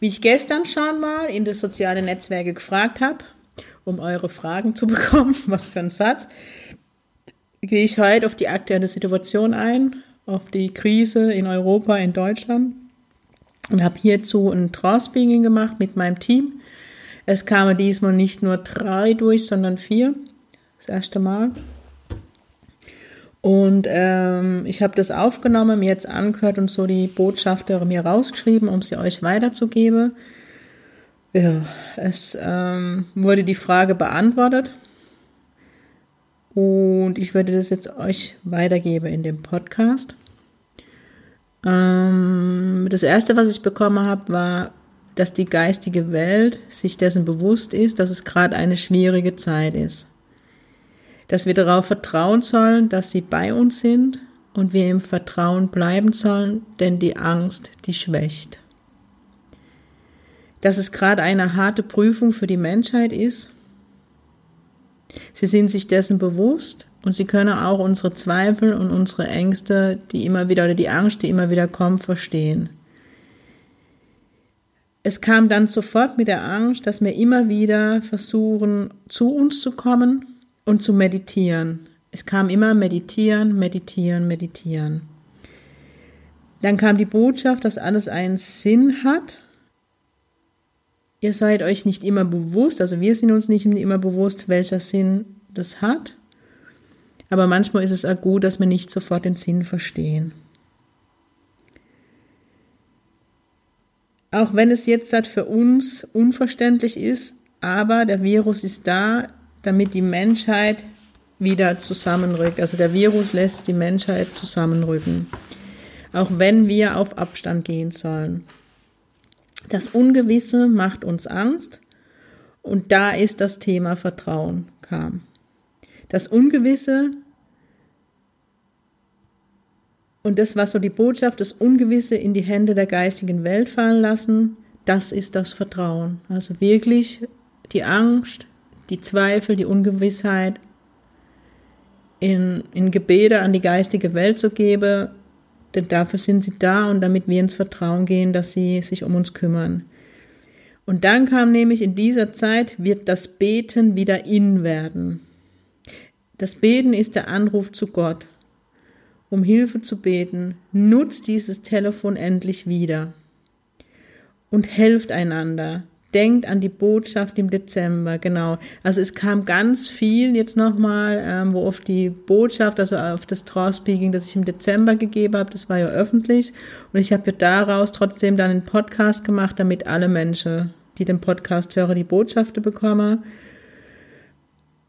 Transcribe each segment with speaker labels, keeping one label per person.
Speaker 1: Wie ich gestern schon mal in das soziale Netzwerke gefragt habe, um eure Fragen zu bekommen, was für ein Satz, gehe ich heute auf die aktuelle Situation ein, auf die Krise in Europa, in Deutschland und habe hierzu ein Trance-Speaking gemacht mit meinem Team. Es kamen diesmal nicht nur drei durch, sondern vier. Das erste Mal. Und ähm, ich habe das aufgenommen, mir jetzt angehört und so die Botschafter mir rausgeschrieben, um sie euch weiterzugeben. Ja, es ähm, wurde die Frage beantwortet. Und ich würde das jetzt euch weitergeben in dem Podcast. Ähm, das erste, was ich bekommen habe, war, dass die geistige Welt sich dessen bewusst ist, dass es gerade eine schwierige Zeit ist dass wir darauf vertrauen sollen, dass sie bei uns sind und wir im Vertrauen bleiben sollen, denn die Angst, die schwächt. Dass es gerade eine harte Prüfung für die Menschheit ist. Sie sind sich dessen bewusst und sie können auch unsere Zweifel und unsere Ängste, die immer wieder oder die Angst, die immer wieder kommt, verstehen. Es kam dann sofort mit der Angst, dass wir immer wieder versuchen, zu uns zu kommen und zu meditieren. Es kam immer meditieren, meditieren, meditieren. Dann kam die Botschaft, dass alles einen Sinn hat. Ihr seid euch nicht immer bewusst, also wir sind uns nicht immer bewusst, welcher Sinn das hat. Aber manchmal ist es auch gut, dass wir nicht sofort den Sinn verstehen. Auch wenn es jetzt halt für uns unverständlich ist, aber der Virus ist da, damit die Menschheit wieder zusammenrückt. Also der Virus lässt die Menschheit zusammenrücken, auch wenn wir auf Abstand gehen sollen. Das Ungewisse macht uns Angst und da ist das Thema Vertrauen kam. Das Ungewisse und das, was so die Botschaft, das Ungewisse in die Hände der geistigen Welt fallen lassen, das ist das Vertrauen. Also wirklich die Angst, die Zweifel, die Ungewissheit in, in Gebete an die geistige Welt zu geben, denn dafür sind sie da und damit wir ins Vertrauen gehen, dass sie sich um uns kümmern. Und dann kam nämlich in dieser Zeit, wird das Beten wieder in werden. Das Beten ist der Anruf zu Gott, um Hilfe zu beten. Nutzt dieses Telefon endlich wieder und helft einander denkt an die Botschaft im Dezember, genau. Also es kam ganz viel jetzt nochmal, ähm, wo auf die Botschaft, also auf das Trance-Speaking, das ich im Dezember gegeben habe, das war ja öffentlich. Und ich habe ja daraus trotzdem dann einen Podcast gemacht, damit alle Menschen, die den Podcast hören, die Botschaften bekommen.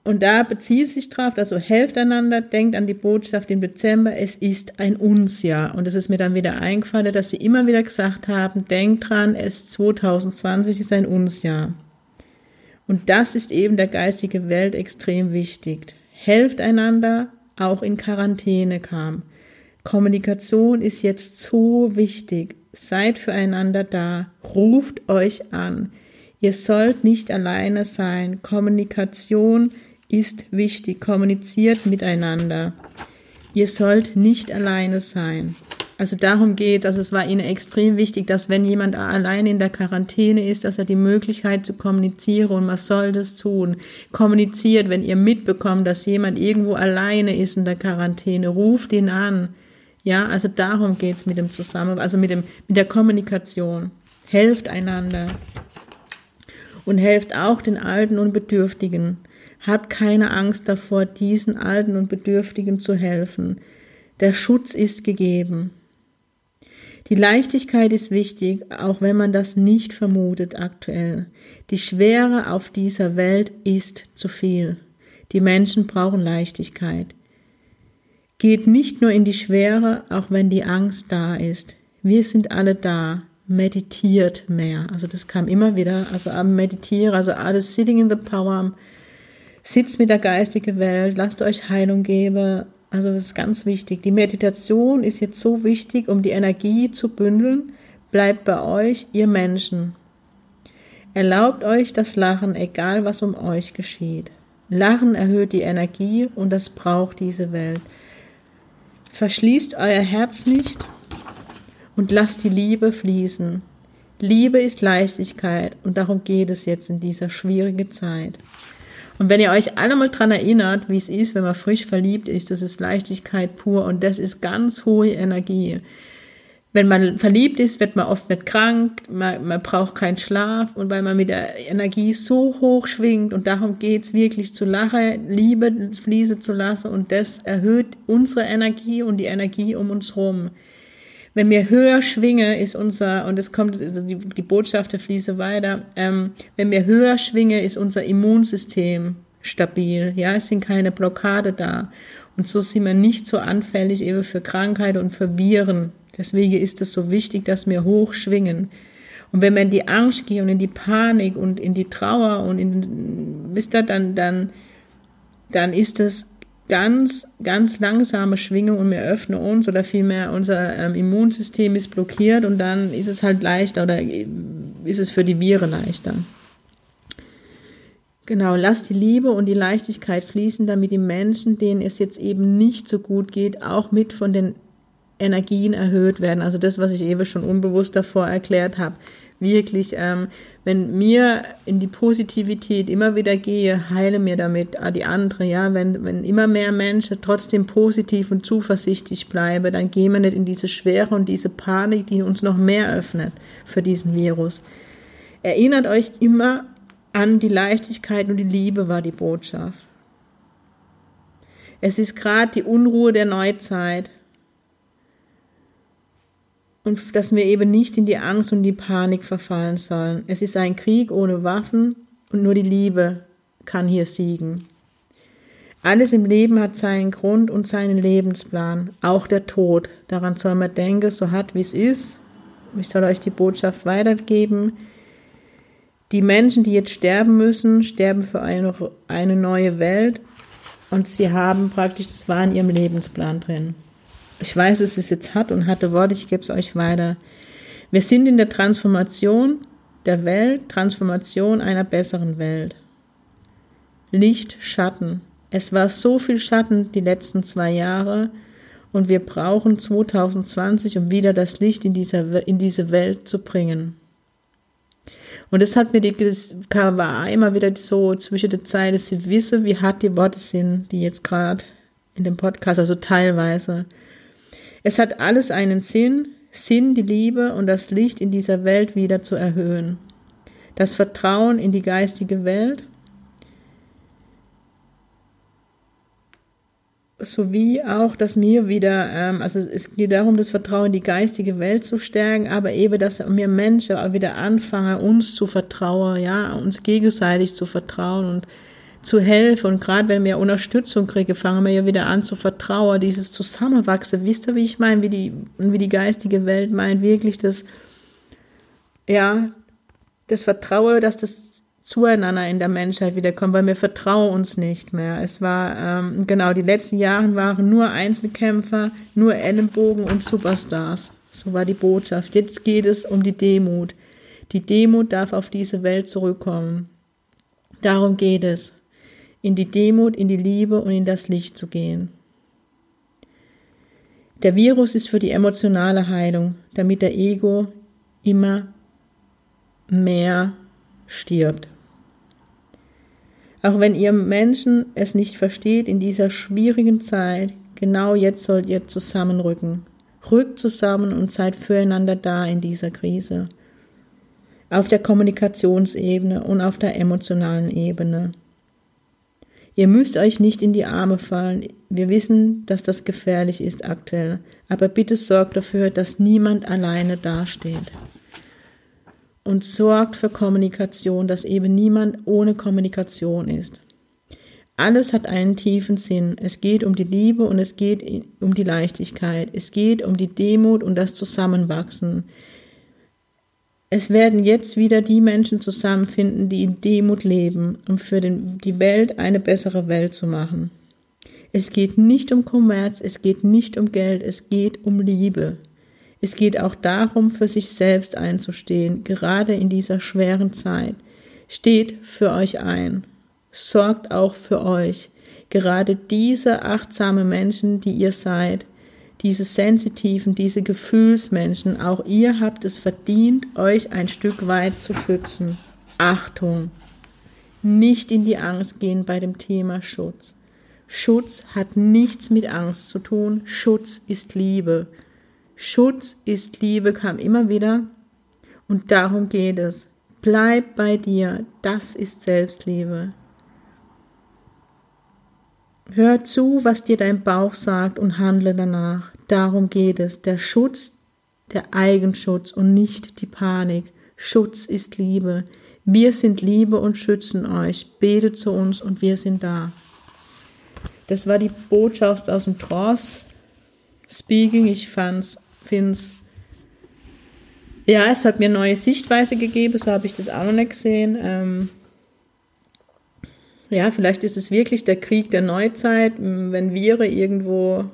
Speaker 1: Und da bezieht sich drauf, also helft einander, denkt an die Botschaft im Dezember, es ist ein Uns-Jahr. Und es ist mir dann wieder eingefallen, dass sie immer wieder gesagt haben, denkt dran, es 2020 ist ein Uns-Jahr. Und das ist eben der geistigen Welt extrem wichtig. Helft einander, auch in Quarantäne kam. Kommunikation ist jetzt so wichtig. Seid füreinander da. Ruft euch an. Ihr sollt nicht alleine sein. Kommunikation ist ist wichtig. Kommuniziert miteinander. Ihr sollt nicht alleine sein. Also darum geht, also es war ihnen extrem wichtig, dass wenn jemand allein in der Quarantäne ist, dass er die Möglichkeit zu kommunizieren und man soll das tun. Kommuniziert, wenn ihr mitbekommt, dass jemand irgendwo alleine ist in der Quarantäne, ruft ihn an. Ja, also darum geht's mit dem Zusammen, also mit dem, mit der Kommunikation. Helft einander. Und helft auch den Alten und Bedürftigen. Habt keine Angst davor, diesen Alten und Bedürftigen zu helfen. Der Schutz ist gegeben. Die Leichtigkeit ist wichtig, auch wenn man das nicht vermutet aktuell. Die Schwere auf dieser Welt ist zu viel. Die Menschen brauchen Leichtigkeit. Geht nicht nur in die Schwere, auch wenn die Angst da ist. Wir sind alle da. meditiert mehr. Also das kam immer wieder. Also am Meditieren, also alles sitting in the power, sitzt mit der geistigen Welt, lasst euch Heilung geben. Also das ist ganz wichtig. Die Meditation ist jetzt so wichtig, um die Energie zu bündeln. Bleibt bei euch, ihr Menschen. Erlaubt euch das Lachen, egal was um euch geschieht. Lachen erhöht die Energie und das braucht diese Welt. Verschließt euer Herz nicht und lasst die Liebe fließen. Liebe ist Leichtigkeit und darum geht es jetzt in dieser schwierigen Zeit. Und wenn ihr euch alle mal dran erinnert, wie es ist, wenn man frisch verliebt ist, das ist Leichtigkeit pur und das ist ganz hohe Energie wenn man verliebt ist, wird man oft nicht krank, man, man braucht keinen Schlaf und weil man mit der Energie so hoch schwingt und darum geht's wirklich zu lachen, Liebe fließen zu lassen und das erhöht unsere Energie und die Energie um uns herum. Wenn wir höher schwingen, ist unser, und es kommt, also die, die Botschaft der Fließe weiter, ähm, wenn wir höher schwingen, ist unser Immunsystem stabil, ja, es sind keine Blockade da. Und so sind wir nicht so anfällig eben für Krankheit und für Viren, Deswegen ist es so wichtig, dass wir hoch schwingen. Und wenn wir in die Angst gehen und in die Panik und in die Trauer und in, wisst ihr, dann, dann, dann ist das ganz, ganz langsame Schwingung und wir öffnen uns oder vielmehr unser ähm, Immunsystem ist blockiert und dann ist es halt leichter oder ist es für die Viren leichter. Genau, lasst die Liebe und die Leichtigkeit fließen, damit die Menschen, denen es jetzt eben nicht so gut geht, auch mit von den Energien erhöht werden. Also das, was ich eben schon unbewusst davor erklärt habe. Wirklich, ähm, wenn mir in die Positivität immer wieder gehe, heile mir damit ah, die andere, ja, wenn, wenn immer mehr Menschen trotzdem positiv und zuversichtlich bleiben, dann gehen wir nicht in diese Schwere und diese Panik, die uns noch mehr öffnet für diesen Virus. Erinnert euch immer an die Leichtigkeit und die Liebe war die Botschaft. Es ist gerade die Unruhe der Neuzeit und dass wir eben nicht in die Angst und die Panik verfallen sollen. Es ist ein Krieg ohne Waffen und nur die Liebe kann hier siegen. Alles im Leben hat seinen Grund und seinen Lebensplan, auch der Tod. Daran soll man denken, so hart wie es ist. Ich soll euch die Botschaft weitergeben. Die Menschen, die jetzt sterben müssen, sterben für eine, eine neue Welt und sie haben praktisch, das war in ihrem Lebensplan drin. Ich weiß, es ist jetzt hart und harte Worte, ich gebe es euch weiter. Wir sind in der Transformation der Welt, Transformation einer besseren Welt. Licht, Schatten. Es war so viel Schatten die letzten zwei Jahre und wir brauchen 2020, um wieder das Licht in, dieser, in diese Welt zu bringen. Und das hat mir die war immer wieder so zwischen der Zeit, dass sie wissen, wie hart die Worte sind, die jetzt gerade in dem Podcast, also teilweise. Es hat alles einen Sinn, Sinn, die Liebe und das Licht in dieser Welt wieder zu erhöhen. Das Vertrauen in die geistige Welt sowie auch, dass mir wieder, ähm, also es geht darum, das Vertrauen in die geistige Welt zu stärken, aber eben, dass wir Menschen auch wieder anfangen, uns zu vertrauen, ja, uns gegenseitig zu vertrauen und zu helfen. Und gerade wenn wir Unterstützung kriegen, fangen wir ja wieder an zu vertrauen, dieses Zusammenwachsen. Wisst ihr, wie ich meine, wie die, wie die geistige Welt meint, wirklich das, ja, das Vertrauen, dass das zueinander in der Menschheit wiederkommt, weil wir vertrauen uns nicht mehr. Es war, ähm, genau, die letzten Jahre waren nur Einzelkämpfer, nur Ellenbogen und Superstars. So war die Botschaft. Jetzt geht es um die Demut. Die Demut darf auf diese Welt zurückkommen. Darum geht es in die Demut, in die Liebe und in das Licht zu gehen. Der Virus ist für die emotionale Heilung, damit der Ego immer mehr stirbt. Auch wenn ihr Menschen es nicht versteht in dieser schwierigen Zeit, genau jetzt sollt ihr zusammenrücken. Rückt zusammen und seid füreinander da in dieser Krise. Auf der Kommunikationsebene und auf der emotionalen Ebene. Ihr müsst euch nicht in die Arme fallen. Wir wissen, dass das gefährlich ist aktuell. Aber bitte sorgt dafür, dass niemand alleine dasteht. Und sorgt für Kommunikation, dass eben niemand ohne Kommunikation ist. Alles hat einen tiefen Sinn. Es geht um die Liebe und es geht um die Leichtigkeit. Es geht um die Demut und das Zusammenwachsen. Es werden jetzt wieder die Menschen zusammenfinden, die in Demut leben, um für den, die Welt eine bessere Welt zu machen. Es geht nicht um Kommerz, es geht nicht um Geld, es geht um Liebe. Es geht auch darum, für sich selbst einzustehen, gerade in dieser schweren Zeit. Steht für euch ein. Sorgt auch für euch. Gerade diese achtsame Menschen, die ihr seid, diese sensitiven, diese Gefühlsmenschen, auch ihr habt es verdient, euch ein Stück weit zu schützen. Achtung, nicht in die Angst gehen bei dem Thema Schutz. Schutz hat nichts mit Angst zu tun. Schutz ist Liebe. Schutz ist Liebe kam immer wieder und darum geht es. Bleib bei dir, das ist Selbstliebe. Hör zu, was dir dein Bauch sagt und handle danach. Darum geht es. Der Schutz, der Eigenschutz und nicht die Panik. Schutz ist Liebe. Wir sind Liebe und schützen euch. Betet zu uns und wir sind da. Das war die Botschaft aus dem Trance Speaking. Ich fand's, find's ja, es hat mir neue Sichtweise gegeben, so habe ich das auch noch nicht gesehen. Ähm, ja, vielleicht ist es wirklich der Krieg der Neuzeit, wenn Viren irgendwo,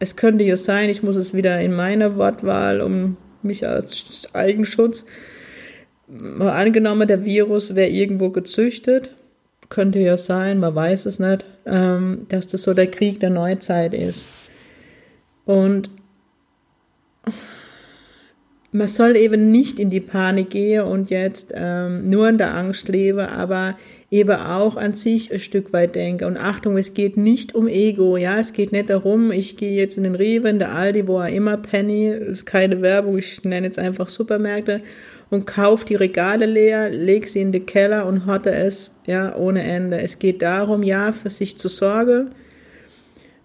Speaker 1: es könnte ja sein, ich muss es wieder in meiner Wortwahl, um mich als Eigenschutz, angenommen, der Virus wäre irgendwo gezüchtet, könnte ja sein, man weiß es nicht, ähm, dass das so der Krieg der Neuzeit ist. Und man soll eben nicht in die Panik gehen und jetzt ähm, nur in der Angst leben, aber eben auch an sich ein Stück weit denken. Und Achtung, es geht nicht um Ego, ja, es geht nicht darum, ich gehe jetzt in den Rewe, in der Aldi, wo er immer Penny, ist keine Werbung, ich nenne jetzt einfach Supermärkte und kaufe die Regale leer, leg sie in den Keller und hotte es, ja, ohne Ende. Es geht darum, ja, für sich zu sorgen,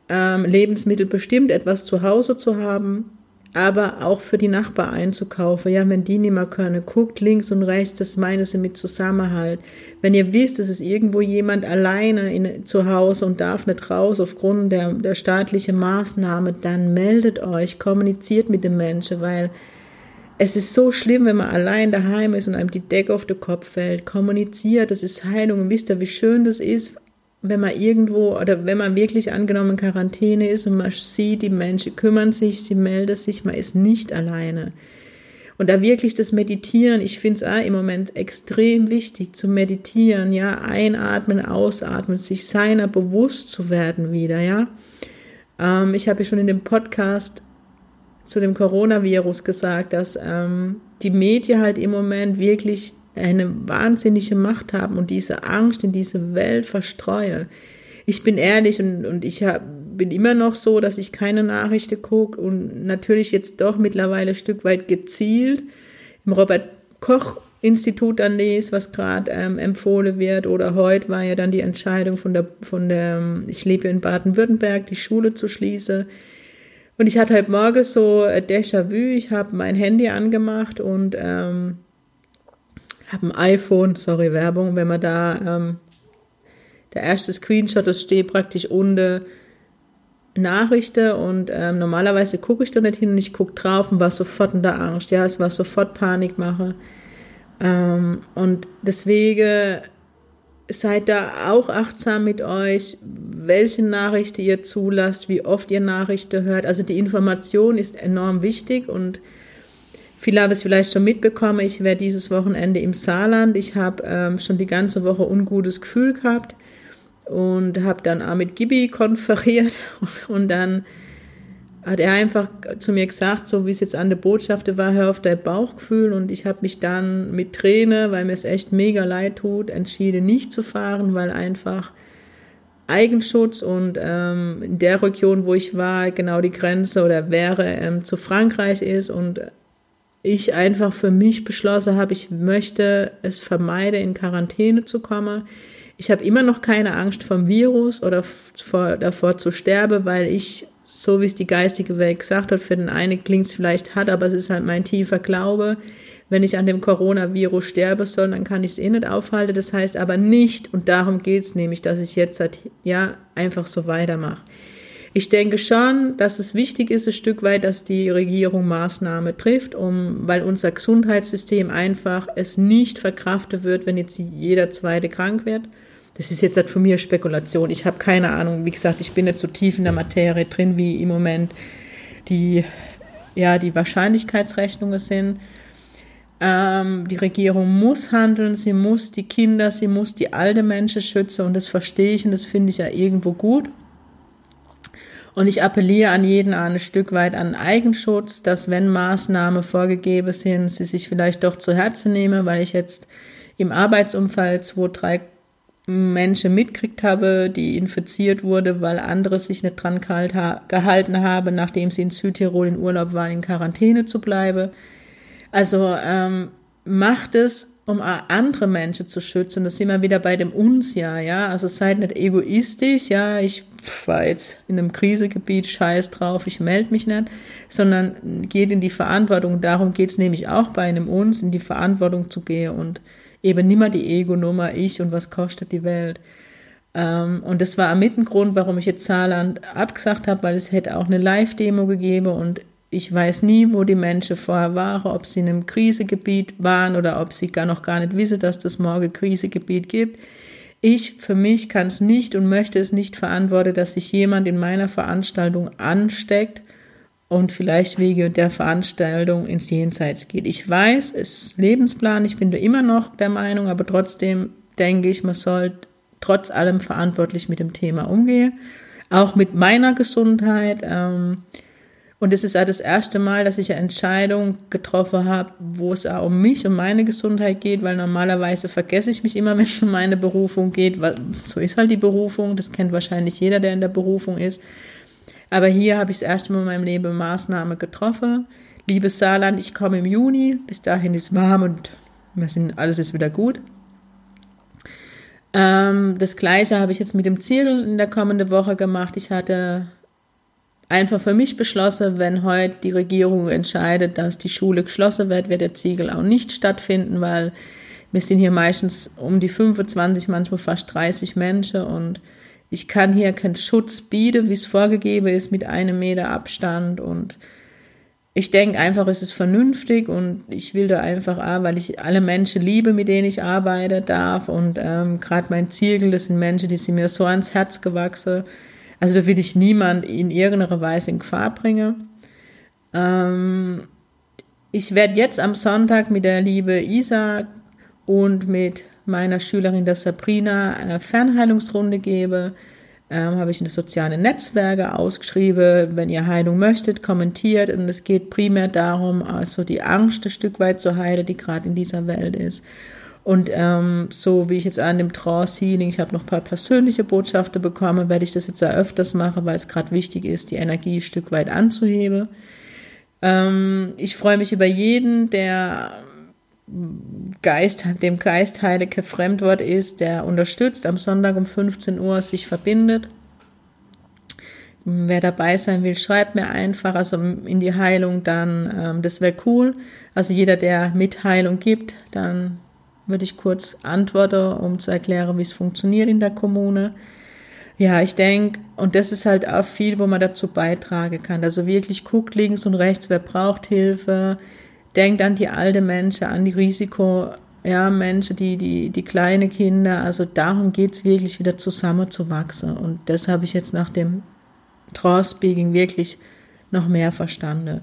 Speaker 1: ähm, Lebensmittel bestimmt, etwas zu Hause zu haben, aber auch für die Nachbarn einzukaufen. Ja, wenn die nicht mehr können, guckt links und rechts, das meine sie mit Zusammenhalt. Wenn ihr wisst, es ist irgendwo jemand alleine in, zu Hause und darf nicht raus aufgrund der, der staatlichen Maßnahme, dann meldet euch, kommuniziert mit dem Menschen, weil es ist so schlimm, wenn man allein daheim ist und einem die Decke auf den Kopf fällt. Kommuniziert, das ist Heilung. Und wisst ihr, wie schön das ist, wenn man irgendwo oder wenn man wirklich angenommen in Quarantäne ist und man sieht, die Menschen kümmern sich, sie melden sich, man ist nicht alleine. Und da wirklich das Meditieren, ich finde es auch im Moment extrem wichtig zu meditieren, ja, einatmen, ausatmen, sich seiner bewusst zu werden wieder, ja. Ähm, ich habe ja schon in dem Podcast zu dem Coronavirus gesagt, dass ähm, die Medien halt im Moment wirklich eine wahnsinnige Macht haben und diese Angst in diese Welt verstreue. Ich bin ehrlich und, und ich hab, bin immer noch so, dass ich keine Nachrichten gucke und natürlich jetzt doch mittlerweile ein Stück weit gezielt im Robert Koch Institut dann lese, was gerade ähm, empfohlen wird. Oder heute war ja dann die Entscheidung von der, von der ich lebe in Baden-Württemberg, die Schule zu schließen. Und ich hatte heute Morgen so Déjà-vu, ich habe mein Handy angemacht und ähm, habe ein iPhone, sorry, Werbung, wenn man da, ähm, der erste Screenshot, das steht praktisch unter Nachrichten und ähm, normalerweise gucke ich da nicht hin und ich gucke drauf und war sofort in der Angst, ja, es war sofort Panikmache. Ähm, und deswegen seid da auch achtsam mit euch, welche Nachrichten ihr zulasst, wie oft ihr Nachrichten hört. Also die Information ist enorm wichtig und Viele haben es vielleicht schon mitbekommen. Ich wäre dieses Wochenende im Saarland. Ich habe ähm, schon die ganze Woche ungutes Gefühl gehabt und habe dann auch mit Gibi konferiert und dann hat er einfach zu mir gesagt, so wie es jetzt an der Botschaft war, hör auf dein Bauchgefühl und ich habe mich dann mit Träne, weil mir es echt mega leid tut, entschieden nicht zu fahren, weil einfach Eigenschutz und ähm, in der Region, wo ich war, genau die Grenze oder wäre ähm, zu Frankreich ist und ich einfach für mich beschlossen habe, ich möchte es vermeiden, in Quarantäne zu kommen. Ich habe immer noch keine Angst vom Virus oder vor, davor zu sterben, weil ich, so wie es die geistige Welt gesagt hat, für den einen klingt es vielleicht hart, aber es ist halt mein tiefer Glaube. Wenn ich an dem Coronavirus sterbe soll, dann kann ich es eh nicht aufhalten. Das heißt aber nicht, und darum geht es nämlich, dass ich jetzt halt, ja einfach so weitermache. Ich denke schon, dass es wichtig ist, ein Stück weit, dass die Regierung Maßnahmen trifft, um, weil unser Gesundheitssystem einfach es nicht verkraften wird, wenn jetzt jeder Zweite krank wird. Das ist jetzt halt von mir Spekulation. Ich habe keine Ahnung. Wie gesagt, ich bin nicht so tief in der Materie drin, wie im Moment die, ja, die Wahrscheinlichkeitsrechnungen sind. Ähm, die Regierung muss handeln, sie muss die Kinder, sie muss die alte Menschen schützen und das verstehe ich und das finde ich ja irgendwo gut. Und ich appelliere an jeden ein Stück weit an Eigenschutz, dass wenn Maßnahmen vorgegeben sind, sie sich vielleicht doch zu Herzen nehmen, weil ich jetzt im Arbeitsumfeld zwei, drei Menschen mitkriegt habe, die infiziert wurde, weil andere sich nicht dran gehalten haben, nachdem sie in Südtirol in Urlaub waren, in Quarantäne zu bleiben. Also ähm, macht es, um andere Menschen zu schützen. Das sind wir wieder bei dem uns ja, ja. Also seid nicht egoistisch, ja, ich war jetzt in einem Krisegebiet, scheiß drauf, ich melde mich nicht, sondern geht in die Verantwortung. Darum geht es nämlich auch bei einem uns, in die Verantwortung zu gehen und eben nimmer die Ego-Nummer, ich und was kostet die Welt. Ähm, und das war mit ein Grund, warum ich jetzt Saarland abgesagt habe, weil es hätte auch eine Live-Demo gegeben und ich weiß nie, wo die Menschen vorher waren, ob sie in einem Krisegebiet waren oder ob sie gar noch gar nicht wissen, dass das morgen Krisegebiet gibt. Ich für mich kann es nicht und möchte es nicht verantworten, dass sich jemand in meiner Veranstaltung ansteckt und vielleicht wegen der Veranstaltung ins Jenseits geht. Ich weiß, es ist Lebensplan, ich bin da immer noch der Meinung, aber trotzdem denke ich, man soll trotz allem verantwortlich mit dem Thema umgehen. Auch mit meiner Gesundheit. Ähm, und es ist auch das erste Mal, dass ich eine Entscheidung getroffen habe, wo es auch um mich, um meine Gesundheit geht, weil normalerweise vergesse ich mich immer, wenn es um meine Berufung geht. So ist halt die Berufung, das kennt wahrscheinlich jeder, der in der Berufung ist. Aber hier habe ich das erste Mal in meinem Leben Maßnahme getroffen. Liebes Saarland, ich komme im Juni, bis dahin ist warm und wir sind, alles ist wieder gut. Ähm, das gleiche habe ich jetzt mit dem Ziel in der kommenden Woche gemacht. Ich hatte einfach für mich beschlossen, wenn heute die Regierung entscheidet, dass die Schule geschlossen wird, wird der Ziegel auch nicht stattfinden, weil wir sind hier meistens um die 25, manchmal fast 30 Menschen und ich kann hier keinen Schutz bieten, wie es vorgegeben ist, mit einem Meter Abstand und ich denke einfach, es ist vernünftig und ich will da einfach, auch, weil ich alle Menschen liebe, mit denen ich arbeiten darf und ähm, gerade mein Ziegel, das sind Menschen, die sind mir so ans Herz gewachsen, also da will ich niemand in irgendeiner Weise in Gefahr bringen. Ähm, ich werde jetzt am Sonntag mit der liebe Isa und mit meiner Schülerin der Sabrina eine Fernheilungsrunde geben. Ähm, habe ich in den sozialen Netzwerken ausgeschrieben. Wenn ihr Heilung möchtet, kommentiert. Und es geht primär darum, also die Angst ein Stück weit zu heilen, die gerade in dieser Welt ist. Und ähm, so wie ich jetzt an dem Trance Healing, ich habe noch ein paar persönliche Botschaften bekommen, werde ich das jetzt ja öfters machen, weil es gerade wichtig ist, die Energie ein Stück weit anzuheben. Ähm, ich freue mich über jeden, der Geist, dem Geist Heile kein Fremdwort ist, der unterstützt, am Sonntag um 15 Uhr sich verbindet. Wer dabei sein will, schreibt mir einfach, also in die Heilung dann, ähm, das wäre cool. Also jeder, der Mitheilung gibt, dann würde ich kurz antworten, um zu erklären, wie es funktioniert in der Kommune. Ja, ich denke, und das ist halt auch viel, wo man dazu beitragen kann. Also wirklich guckt links und rechts, wer braucht Hilfe, denkt an die alte Menschen, an die Risiko, ja, Menschen, die, die, die kleine Kinder. Also darum geht es wirklich wieder zusammenzuwachsen. Und das habe ich jetzt nach dem Trance-Speaking wirklich noch mehr verstanden.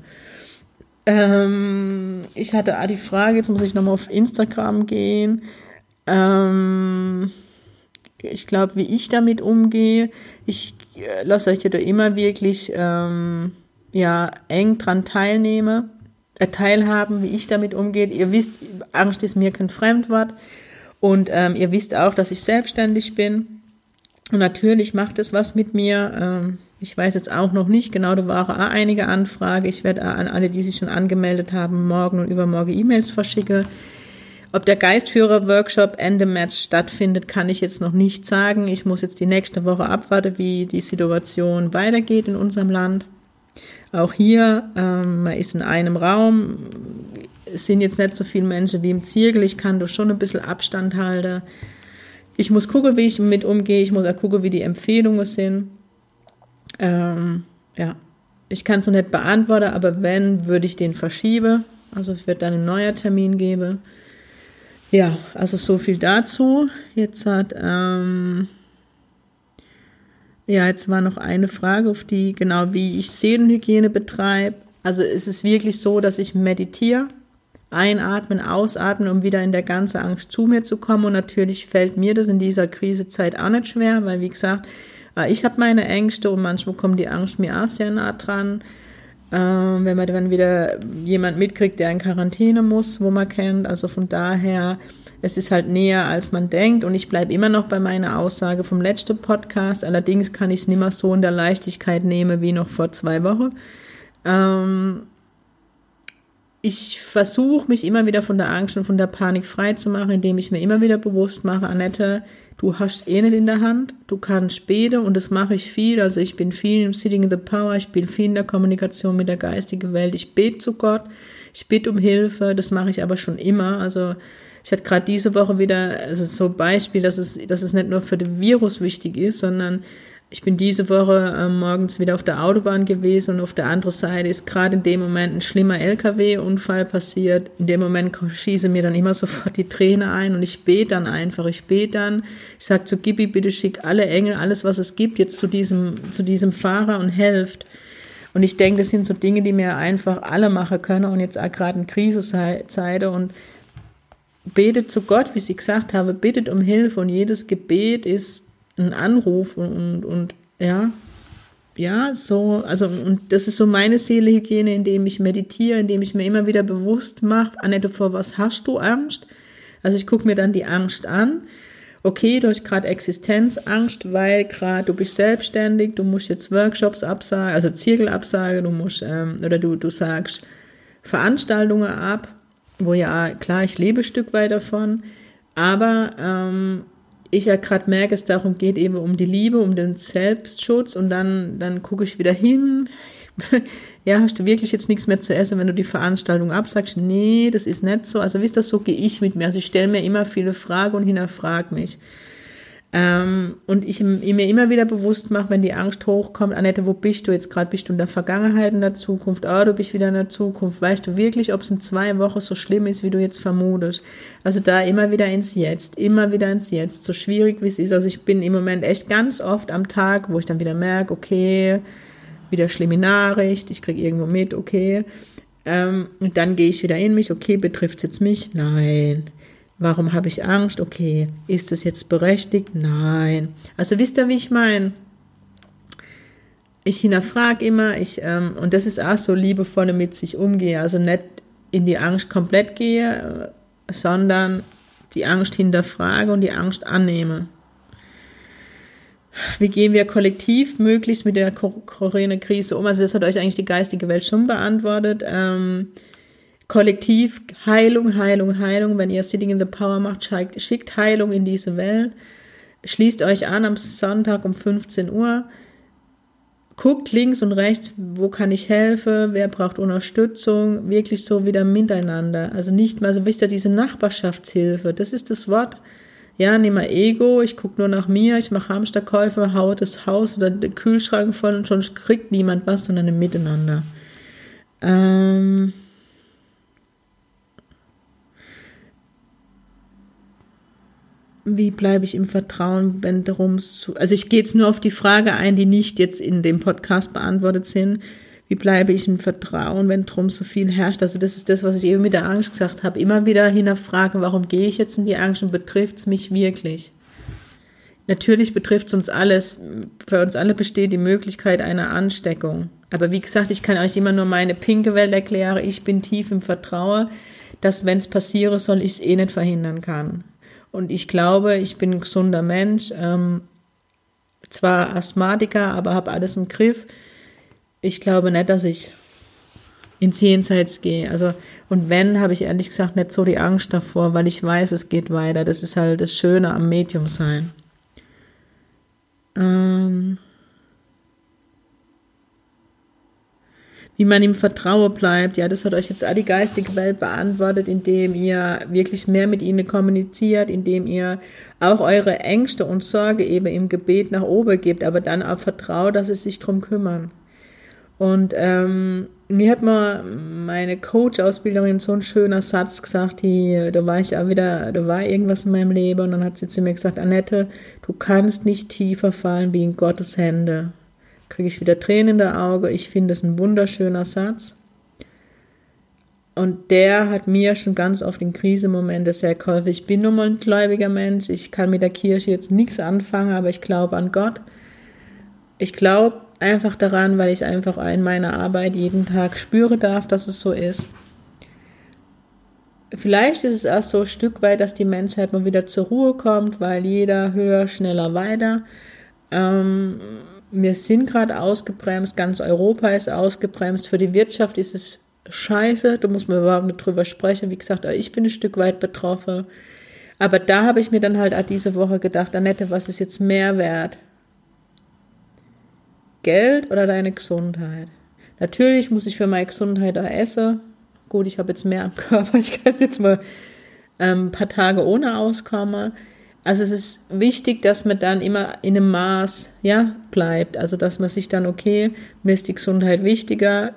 Speaker 1: Ähm, ich hatte die Frage, jetzt muss ich nochmal auf Instagram gehen. Ähm, ich glaube, wie ich damit umgehe. Ich äh, lasse euch ja da immer wirklich ähm, ja, eng dran teilnehmen, äh, teilhaben, wie ich damit umgehe. Ihr wisst, Angst ist mir kein Fremdwort. Und ähm, ihr wisst auch, dass ich selbstständig bin. Und natürlich macht es was mit mir. Ähm, ich weiß jetzt auch noch nicht genau, da waren auch einige Anfragen. Ich werde an alle, die sich schon angemeldet haben, morgen und übermorgen E-Mails verschicken. Ob der Geistführer-Workshop Ende März stattfindet, kann ich jetzt noch nicht sagen. Ich muss jetzt die nächste Woche abwarten, wie die Situation weitergeht in unserem Land. Auch hier, ähm, man ist in einem Raum, es sind jetzt nicht so viele Menschen wie im Zirkel. Ich kann doch schon ein bisschen Abstand halten. Ich muss gucken, wie ich mit umgehe. Ich muss auch gucken, wie die Empfehlungen sind. Ähm, ja, ich kann es noch nicht beantworten, aber wenn, würde ich den verschieben. Also es wird dann ein neuer Termin geben. Ja, also so viel dazu. Jetzt hat, ähm, ja, jetzt war noch eine Frage, auf die, genau, wie ich Seelenhygiene betreibe. Also es ist wirklich so, dass ich meditiere, einatmen, ausatmen, um wieder in der ganzen Angst zu mir zu kommen. Und natürlich fällt mir das in dieser Krisezeit auch nicht schwer, weil wie gesagt, äh, ich habe meine Ängste und manchmal kommt die Angst mir auch sehr nah dran. Ähm, wenn man dann wieder jemand mitkriegt, der in Quarantäne muss, wo man kennt. Also von daher, es ist halt näher, als man denkt. Und ich bleibe immer noch bei meiner Aussage vom letzten Podcast. Allerdings kann ich es nicht mehr so in der Leichtigkeit nehmen wie noch vor zwei Wochen. Ähm, ich versuche mich immer wieder von der Angst und von der Panik frei zu machen, indem ich mir immer wieder bewusst mache, Annette, du hast es eh nicht in der Hand, du kannst beten und das mache ich viel. Also ich bin viel im Sitting in the Power, ich bin viel in der Kommunikation mit der geistigen Welt, ich bete zu Gott, ich bitte um Hilfe, das mache ich aber schon immer. Also ich hatte gerade diese Woche wieder, also so ein Beispiel, dass es, dass es nicht nur für den Virus wichtig ist, sondern ich bin diese Woche äh, morgens wieder auf der Autobahn gewesen und auf der anderen Seite ist gerade in dem Moment ein schlimmer LKW-Unfall passiert. In dem Moment schieße mir dann immer sofort die Träne ein und ich bete dann einfach. Ich bete dann, ich sage zu Gibi, bitte schick alle Engel, alles was es gibt, jetzt zu diesem, zu diesem Fahrer und helft. Und ich denke, das sind so Dinge, die mir einfach alle machen können und jetzt gerade in Krisenzeiten und betet zu Gott, wie ich gesagt habe, bittet um Hilfe und jedes Gebet ist ein Anruf und, und, ja, ja, so, also, und das ist so meine Seelehygiene, indem ich meditiere, indem ich mir immer wieder bewusst mache, Annette, vor was hast du Angst? Also ich gucke mir dann die Angst an. Okay, du hast gerade Existenzangst, weil gerade du bist selbstständig, du musst jetzt Workshops absagen, also Zirkel absagen, du musst, ähm, oder du, du sagst Veranstaltungen ab, wo ja, klar, ich lebe ein Stück weit davon, aber ähm, ich ja gerade merke, es darum geht eben um die Liebe, um den Selbstschutz und dann, dann gucke ich wieder hin. ja, hast du wirklich jetzt nichts mehr zu essen, wenn du die Veranstaltung absagst? Nee, das ist nicht so. Also ist das so, gehe ich mit mir. Also ich stelle mir immer viele Fragen und hinterfrage mich. Ähm, und ich, ich, mir immer wieder bewusst mache, wenn die Angst hochkommt, Annette, wo bist du jetzt gerade? Bist du in der Vergangenheit, in der Zukunft? Oh, du bist wieder in der Zukunft. Weißt du wirklich, ob es in zwei Wochen so schlimm ist, wie du jetzt vermutest? Also da immer wieder ins Jetzt, immer wieder ins Jetzt, so schwierig wie es ist. Also ich bin im Moment echt ganz oft am Tag, wo ich dann wieder merke, okay, wieder schlimme Nachricht, ich kriege irgendwo mit, okay. Ähm, und dann gehe ich wieder in mich, okay, betrifft es jetzt mich? Nein. Warum habe ich Angst? Okay, ist es jetzt berechtigt? Nein. Also wisst ihr, wie ich meine? Ich hinterfrage immer, ich, ähm, und das ist auch so liebevoll mit sich umgehe, also nicht in die Angst komplett gehe, sondern die Angst hinterfrage und die Angst annehme. Wie gehen wir kollektiv möglichst mit der Corona-Krise um? Also das hat euch eigentlich die geistige Welt schon beantwortet. Ähm, Kollektiv Heilung, Heilung, Heilung. Wenn ihr Sitting in the Power macht, schickt, Heilung in diese Welt. Schließt euch an am Sonntag um 15 Uhr. Guckt links und rechts, wo kann ich helfen, wer braucht Unterstützung, wirklich so wieder miteinander. Also nicht mal, so wisst ihr, diese Nachbarschaftshilfe, das ist das Wort. Ja, nimm mal Ego, ich gucke nur nach mir, ich mache Hamsterkäufe, haue das Haus oder den Kühlschrank voll und schon kriegt niemand was, sondern ein Miteinander. Ähm, wie bleibe ich im Vertrauen, wenn darum zu, also ich gehe jetzt nur auf die Frage ein, die nicht jetzt in dem Podcast beantwortet sind. Wie bleibe ich im Vertrauen, wenn drum so viel herrscht? Also das ist das, was ich eben mit der Angst gesagt habe. Immer wieder hinterfragen, warum gehe ich jetzt in die Angst und betrifft es mich wirklich? Natürlich betrifft es uns alles. Für uns alle besteht die Möglichkeit einer Ansteckung. Aber wie gesagt, ich kann euch immer nur meine pinke Welt erklären. Ich bin tief im Vertrauen, dass wenn es passieren soll, ich es eh nicht verhindern kann. Und ich glaube, ich bin ein gesunder Mensch, ähm, zwar Asthmatiker, aber habe alles im Griff. Ich glaube nicht, dass ich ins Jenseits gehe. Also, und wenn, habe ich ehrlich gesagt nicht so die Angst davor, weil ich weiß, es geht weiter. Das ist halt das Schöne am Medium sein. Ähm wie man ihm Vertrauen bleibt. Ja, das hat euch jetzt all die geistige Welt beantwortet, indem ihr wirklich mehr mit ihnen kommuniziert, indem ihr auch eure Ängste und Sorge eben im Gebet nach oben gebt, aber dann auch vertraut, dass sie sich drum kümmern. Und ähm, mir hat mal meine Coach-Ausbilderin so ein schöner Satz gesagt, die, da war ich auch wieder, da war irgendwas in meinem Leben und dann hat sie zu mir gesagt, Annette, du kannst nicht tiefer fallen wie in Gottes Hände kriege ich wieder Tränen in der Auge. Ich finde es ein wunderschöner Satz. Und der hat mir schon ganz oft in Krisemomente sehr geholfen. Ich bin nun mal ein gläubiger Mensch. Ich kann mit der Kirche jetzt nichts anfangen, aber ich glaube an Gott. Ich glaube einfach daran, weil ich einfach in meiner Arbeit jeden Tag spüre darf, dass es so ist. Vielleicht ist es auch so ein Stück weit, dass die Menschheit mal wieder zur Ruhe kommt, weil jeder höher, schneller, weiter. Ähm, wir sind gerade ausgebremst, ganz Europa ist ausgebremst. Für die Wirtschaft ist es scheiße, da muss man überhaupt nicht drüber sprechen. Wie gesagt, ich bin ein Stück weit betroffen. Aber da habe ich mir dann halt auch diese Woche gedacht, Annette, was ist jetzt mehr wert? Geld oder deine Gesundheit? Natürlich muss ich für meine Gesundheit auch essen. Gut, ich habe jetzt mehr am Körper, ich kann jetzt mal ähm, ein paar Tage ohne auskommen. Also es ist wichtig, dass man dann immer in einem Maß ja, bleibt. Also dass man sich dann, okay, mir ist die Gesundheit wichtiger,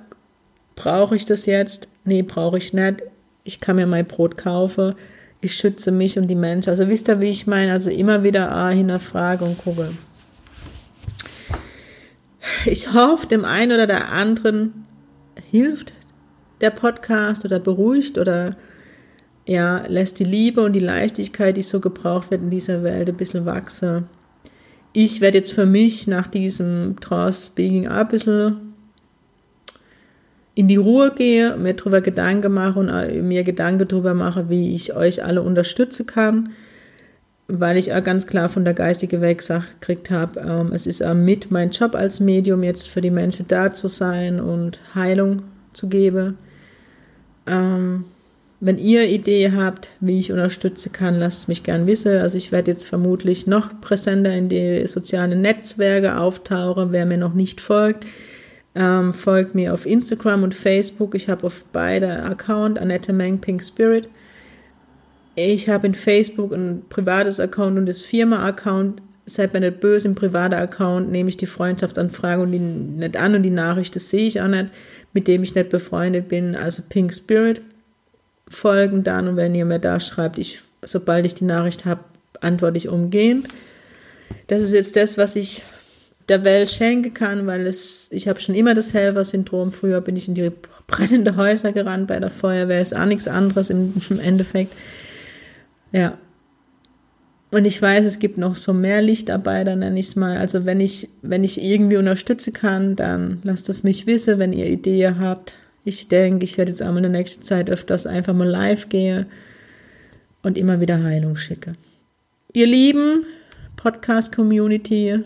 Speaker 1: brauche ich das jetzt? Nee, brauche ich nicht. Ich kann mir mein Brot kaufen. Ich schütze mich und die Menschen. Also wisst ihr, wie ich meine? Also immer wieder ah, hinterfrage und gucke. Ich hoffe, dem einen oder der anderen hilft der Podcast oder beruhigt oder ja, lässt die Liebe und die Leichtigkeit, die so gebraucht wird in dieser Welt, ein bisschen wachsen. Ich werde jetzt für mich nach diesem Trance Speaking ein bisschen in die Ruhe gehen, mir darüber Gedanken machen und mir Gedanken darüber mache, wie ich euch alle unterstützen kann, weil ich auch ganz klar von der geistigen Welt gesagt gekriegt habe, ähm, es ist auch mit mein Job als Medium jetzt für die Menschen da zu sein und Heilung zu geben. Ähm, wenn ihr Idee habt, wie ich unterstützen kann, lasst es mich gern wissen. Also ich werde jetzt vermutlich noch präsenter in die sozialen Netzwerke auftauchen. Wer mir noch nicht folgt, ähm, folgt mir auf Instagram und Facebook. Ich habe auf beide Account Annette Meng Pink Spirit. Ich habe in Facebook ein privates Account und das Firma-Account. Seid mir nicht böse, im privaten Account nehme ich die Freundschaftsanfrage und die nicht an und die Nachricht, das sehe ich auch nicht, mit dem ich nicht befreundet bin. Also Pink Spirit folgen dann und wenn ihr mir da schreibt, ich, sobald ich die Nachricht habe, antworte ich umgehend. Das ist jetzt das, was ich der Welt schenken kann, weil es, ich habe schon immer das Helfer-Syndrom. Früher bin ich in die brennende Häuser gerannt bei der Feuerwehr, ist auch nichts anderes im, im Endeffekt. Ja. Und ich weiß, es gibt noch so mehr Lichtarbeiter, nenne ich es mal. Also wenn ich, wenn ich irgendwie unterstützen kann, dann lasst es mich wissen, wenn ihr Ideen habt. Ich denke, ich werde jetzt einmal in der nächsten Zeit öfters einfach mal live gehen und immer wieder Heilung schicke. Ihr lieben Podcast-Community,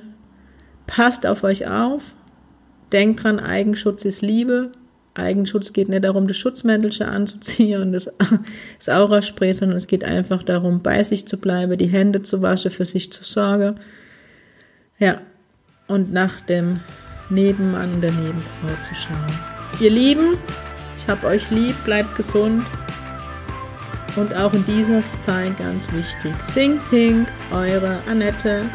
Speaker 1: passt auf euch auf. Denkt dran, Eigenschutz ist Liebe. Eigenschutz geht nicht darum, das Schutzmäntelchen anzuziehen und das, das Auraspray, sondern es geht einfach darum, bei sich zu bleiben, die Hände zu waschen, für sich zu sorgen. Ja, und nach dem Nebenmann und der Nebenfrau zu schauen. Ihr Lieben, ich habe euch lieb, bleibt gesund. Und auch in dieser Zeit ganz wichtig. Sing Pink, eure Annette.